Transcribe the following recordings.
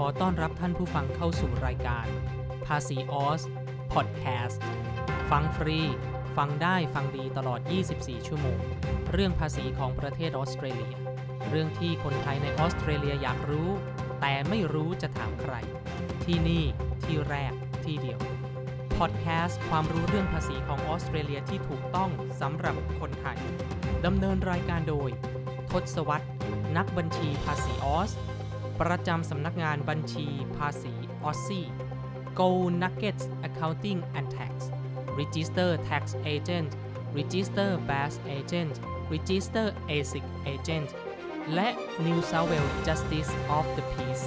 ขอต้อนรับท่านผู้ฟังเข้าสู่รายการ ภาษีออสพอดแคสต์ฟังฟรี ฟังได้ฟังดีตลอด 24 ชั่วโมง เรื่องภาษีของประเทศออสเตรเลีย เรื่องที่คนไทยในออสเตรเลียอยากรู้ แต่ไม่รู้จะถามใคร ที่นี่ที่แรกที่เดียวพอดแคสต์ความรู้เรื่องภาษีของออสเตรเลียที่ถูกต้องสำหรับคนไทยดำเนินรายการโดย ทศวรรษนักบัญชีภาษีออส ประจำสำนักงานบัญชีภาษีออสซี่ Go Nuggets Accounting and Tax Register Tax Agent Register Bass Agent Register ASIC Agent และ New South Wales Justice of the Peace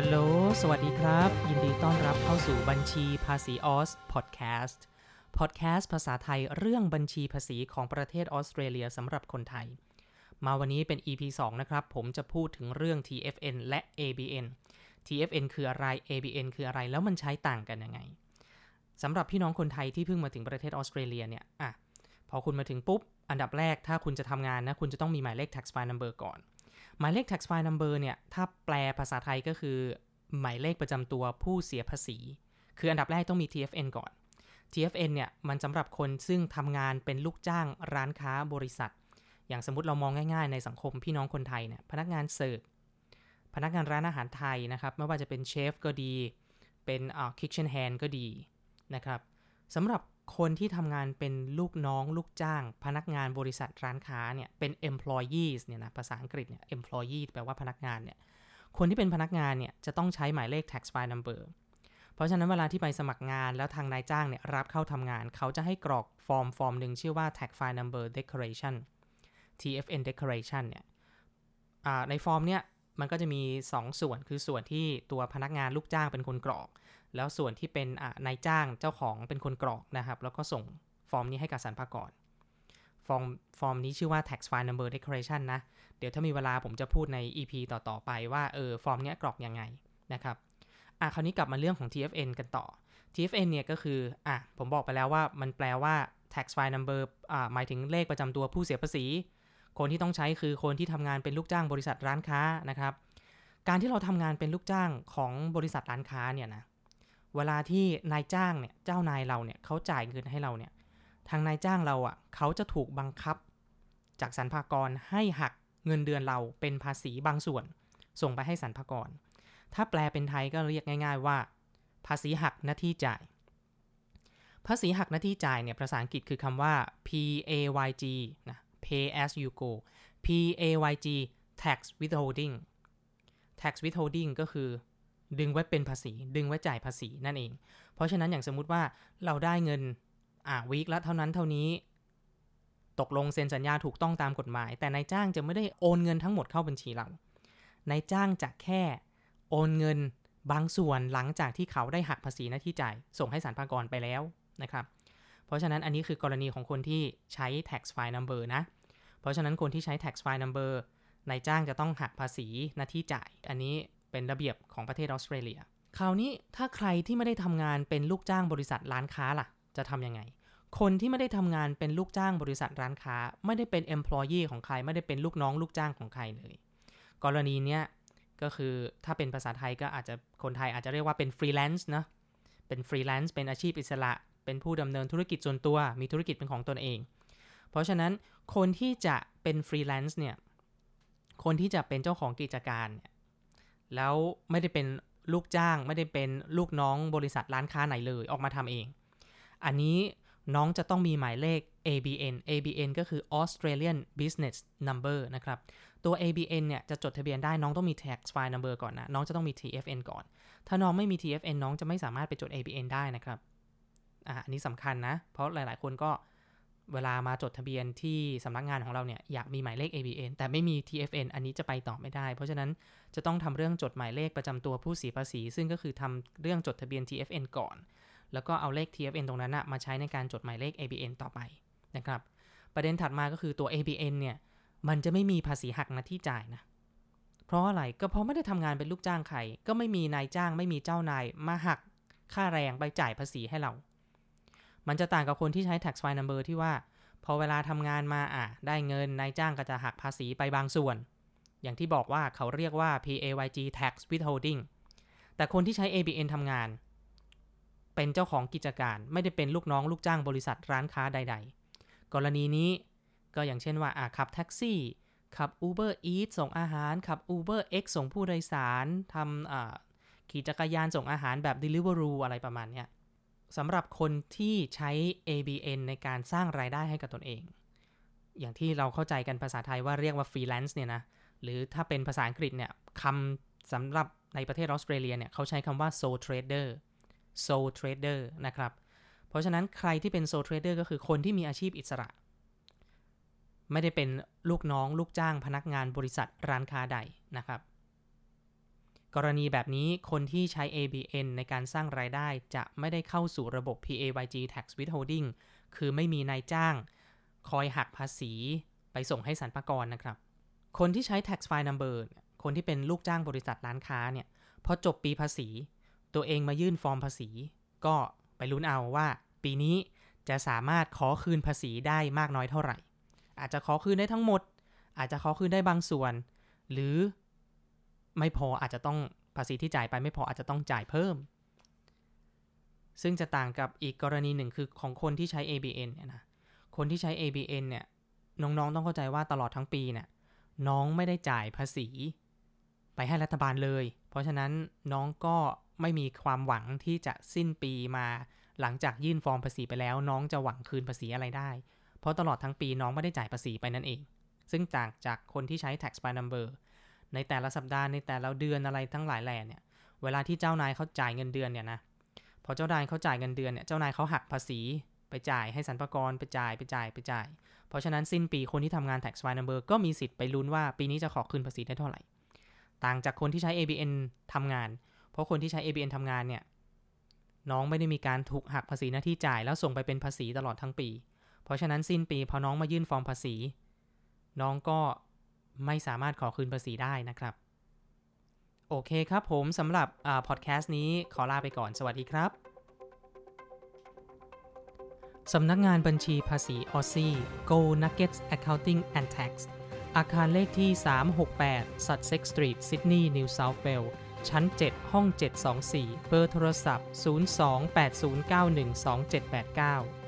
ฮัลโหล สวัสดีครับ ยินดีต้อนรับเข้าสู่บัญชีภาษีออสพอดแคสต์ พอดแคสต์ภาษาไทยเรื่องบัญชีภาษีของประเทศออสเตรเลียสำหรับคนไทย มาวันนี้เป็น EP 2 นะครับ ผมจะพูดถึงเรื่อง TFN และ ABN TFN คืออะไร ABN คืออะไร แล้วมันใช้ต่างกันยังไงสำหรับพี่น้องคนไทยที่เพิ่งมาถึงประเทศออสเตรเลียเนี่ย อะ พอคุณมาถึงปุ๊บ อันดับแรกถ้าคุณจะทำงานนะ คุณจะต้องมีหมายเลข tax file number ก่อน หมายเลข tax file number เนี่ยถ้าแปลภาษาไทยก็คือ หมายเลขประจำตัวผู้เสียภาษี คืออันดับแรกต้องมี TFN ก่อน TFN เนี่ยมันสำหรับคนซึ่งทำงานเป็นลูกจ้างร้านค้าบริษัท อย่างสมมติเรามองง่ายๆ ในสังคมพี่น้องคนไทยเนี่ยพนักงานเสิร์ฟพนักงานร้านอาหารไทยนะครับ ไม่ว่าจะเป็นเชฟก็ดี เป็นอ่า kitchen hand ก็ดีนะครับสำหรับ คนที่ทำงานเป็นลูกน้องลูกจ้าง พนักงานบริษัทร้านค้าเนี่ยเป็น employees เนี่ยนะภาษาอังกฤษเนี่ย employee แปลว่าพนักงานเนี่ยคนที่เป็นพนักงานเนี่ยจะต้องใช้หมายเลข tax file number เพราะฉะนั้นเวลาที่ไปสมัครงานแล้วทางนายจ้างเนี่ยรับเข้าทำงาน เขาจะให้กรอกฟอร์มฟอร์มหนึ่งชื่อว่า tax file number declaration TFN declaration เนี่ยในฟอร์มเนี่ย มันก็จะมี 2 ส่วนคือส่วนที่ตัวพนักงานลูกจ้างเป็นคนกรอก แล้วส่วนที่เป็นนายจ้างเจ้าของเป็นคนกรอกนะครับ แล้วก็ส่งฟอร์มนี้ให้กับสรรพากรฟอร์มฟอร์มนี้ชื่อว่า tax file number declaration นะ เดี๋ยวถ้ามีเวลาผมจะพูดใน EP ต่อ ๆ ไปว่าเออฟอร์มนี้กรอกยังไงนะครับอะคราวนี้กลับมาเรื่องของ TFN กันต่อ TFN เนี่ยก็คืออะผมบอกไปแล้วว่ามันแปลว่า tax file number อ่าหมายถึงเลขประจำตัวผู้เสียภาษี คนที่ต้องใช้คือคนที่ทำงานเป็นลูกจ้างบริษัทร้านค้านะครับ การที่เราทำงานเป็นลูกจ้างของบริษัทร้านค้าเนี่ยนะเวลาที่นายจ้างเนี่ยเจ้านายเราเนี่ยเขาจ่ายเงินให้เราเนี่ยทางนายจ้างเราอะ่ะเขาจะถูกบังคับ จากสรรพากรให้หักเงินเดือนเราเป็นภาษีบางส่วน ส่งไปให้สรรพากร ถ้าแปลเป็นไทยก็เรียกง่าย ๆ ว่า ภาษีหักหน้าที่จ่าย ภาษีหักหน้าที่จ่ายเนี่ยภาษาอังกฤษคือคำว่า PAYG นะ pay as you go PAYG tax withholding tax withholding ก็คือ ดึงไว้เป็นภาษี ดึงไว้จ่ายภาษีนั่นเอง เพราะฉะนั้นอย่างสมมุติว่าเราได้เงินอ่าวีคละเท่านั้นเท่านี้ ตกลงเซ็นสัญญาถูกต้องตามกฎหมาย แต่นายจ้างจะไม่ได้โอนเงินทั้งหมดเข้าบัญชีเรานายจ้างจะแค่โอนเงินบางส่วนหลังจากที่เขาได้หักภาษีหน้าที่จ่าย ส่งให้สรรพากรไปแล้วนะครับ เพราะฉะนั้นอันนี้คือกรณีของคนที่ใช้ tax file number นะ ราะฉะนั้นคนที่ใช้ tax file number นายจ้างจะต้องหักภาษีหน้าที่จ่าย อันนี้เป็นระเบียบของประเทศออสเตรเลีย คราวนี้ถ้าใครที่ไม่ได้ทำงานเป็นลูกจ้างบริษัทร้านค้าล่ะ จะทำยังไง คนที่ไม่ได้ทำงานเป็นลูกจ้างบริษัทร้านค้า ไม่ได้เป็น employee ของใคร ไม่ได้เป็นลูกน้องลูกจ้างของใครเลย กรณีเนี้ยก็คือถ้าเป็นภาษาไทยก็อาจจะคนไทยอาจจะเรียกว่าเป็นฟรีแลนซ์นะ เป็นฟรีแลนซ์เป็นอาชีพอิสระ เป็นผู้ดำเนินธุรกิจส่วนตัว มีธุรกิจเป็นของตนเอง เพราะฉะนั้น คนที่จะเป็นฟรีแลนซ์เนี่ย คนที่จะเป็นเจ้าของกิจการเนี่ย แล้วไม่ได้เป็นลูกจ้าง ไม่ได้เป็นลูกน้องบริษัทร้านค้าไหนเลยออกมาทำเอง อันนี้น้องจะต้องมีหมายเลข ABN ABN ก็คือ Australian Business Number นะครับ ตัว ABN เนี่ยจะจดทะเบียนได้น้องต้องมี tax file number ก่อนนะ น้องจะต้องมี TFN ก่อน ถ้าน้องไม่มี TFN น้องจะไม่สามารถไปจด ABN ได้นะครับ อ่าอันนี้สำคัญนะ เพราะหลาย ๆ คนก็ เวลามาจดทะเบียนที่สำนักงานของเราเนี่ยอยากมีหมายเลข ABN แต่ไม่มี TFN อันนี้จะไปต่อไม่ได้ เพราะฉะนั้นจะต้องทำเรื่องจดหมายเลขประจำตัวผู้เสียภาษี ซึ่งก็คือทำเรื่องจดทะเบียน TFN ก่อน แล้วก็เอาเลข TFN ตรงนั้นนะมาใช้ในการจดหมายเลข ABN ต่อไปนะครับ ประเด็นถัดมาก็คือตัว ABN เนี่ยมันจะไม่มีภาษีหักหน้าที่จ่ายนะเพราะอะไรก็เพราะไม่ได้ทำงานเป็นลูกจ้างใคร ก็ไม่มีนายจ้างไม่มีเจ้านายมาหักค่าแรงไปจ่ายภาษีให้เรา มันจะต่างกับคนที่ใช้ tax file number ที่ว่า พอเวลาทำงานมาอะได้เงินนายจ้างก็จะหักภาษีไปบางส่วน อย่างที่บอกว่าเขาเรียกว่า PAYG tax withholding แต่คนที่ใช้ ABN ทำงาน เป็นเจ้าของกิจการไม่ได้เป็นลูกน้องลูกจ้างบริษัทร้านค้าใด ๆ กรณีนี้ก็อย่างเช่นว่าอะขับแท็กซี่ขับ Uber Eats ส่งอาหาร ขับ Uber X ส่งผู้โดยสารทำขี่จักรยานส่งอาหารแบบ Deliveroo อะไรประมาณเนี้ย สำหรับคนที่ใช้ ABN ในการสร้างรายได้ให้กับตนเอง อย่างที่เราเข้าใจกันภาษาไทยว่าเรียกว่า freelance เนี่ยนะ หรือถ้าเป็นภาษาอังกฤษเนี่ยคำสำหรับในประเทศออสเตรเลียเนี่ยเขาใช้คำว่า sole trader sole trader นะครับ เพราะฉะนั้นใครที่เป็น sole trader ก็คือคนที่มีอาชีพอิสระ ไม่ได้เป็นลูกน้องลูกจ้างพนักงานบริษัทร้านค้าใดนะครับ กรณีแบบนี้คนที่ใช้ ABN ในการสร้างรายได้จะไม่ได้เข้าสู่ระบบ PAYG tax withholding คือไม่มีนายจ้าง คอยหักภาษีไปส่งให้สรรพากรนะครับ คนที่ใช้ tax file number คนที่เป็นลูกจ้างบริษัทร้านค้าเนี่ยพอจบปีภาษี ตัวเองมายื่นฟอร์มภาษี ก็ไปลุ้นเอาว่า ปีนี้จะสามารถขอคืนภาษีได้มากน้อยเท่าไหร่ อาจจะขอคืนได้ทั้งหมด อาจจะขอคืนได้บางส่วน หรือ ไม่พออาจจะต้องภาษีที่จ่ายไปไม่พออาจจะต้องจ่ายเพิ่ม ซึ่งจะต่างกับอีกกรณีหนึ่งคือของคนที่ใช้ ABN เนี่ยนะคนที่ใช้ ABN เนี่ยน้องๆต้องเข้าใจว่าตลอดทั้งปีเนี่ยน้องไม่ได้จ่ายภาษีไปให้รัฐบาลเลย เพราะฉะนั้นน้องก็ไม่มีความหวังที่จะสิ้นปีมาหลังจากยื่นฟอร์มภาษีไปแล้ว น้องจะหวังคืนภาษีอะไรได้ เพราะตลอดทั้งปีน้องไม่ได้จ่ายภาษีไปนั่นเอง ซึ่งต่างจากคนที่ใช้ tax by number ในแต่ละสัปดาห์ในแต่ละเดือนอะไรทั้งหลายแหล่เนี่ย เวลาที่เจ้านายเขาจ่ายเงินเดือนเนี่ยนะ พอเจ้านายเขาจ่ายเงินเดือนเนี่ย เจ้านายเขาหักภาษีไปจ่ายให้สรรพากรไปจ่ายไปจ่ายไปจ่าย เพราะฉะนั้นสิ้นปีคนที่ทำงาน tax file number ก็มีสิทธิ์ไปลุ้นว่าปีนี้จะขอคืนภาษีได้เท่าไหร่ ต่างจากคนที่ใช้ ABN ทำงาน เพราะคนที่ใช้ ABN ทำงานเนี่ย น้องไม่ได้มีการถูกหักภาษีหน้าที่จ่ายแล้วส่งไปเป็นภาษีตลอดทั้งปี เพราะฉะนั้นสิ้นปีพอน้องมายื่นฟอร์มภาษี น้องก็ ไม่สามารถขอคืนภาษีได้นะครับ โอเคครับผมสำหรับพอดแคสต์นี้ขอลาไปก่อนสวัสดีครับสำนักงานบัญชีภาษีออซี่ Go Nuggets Accounting and Tax อาคารเลขที่ 368 Sussex Street Sydney New South Wales ชั้น 7 ห้อง 724 เบอร์โทรศัพท์ 028091279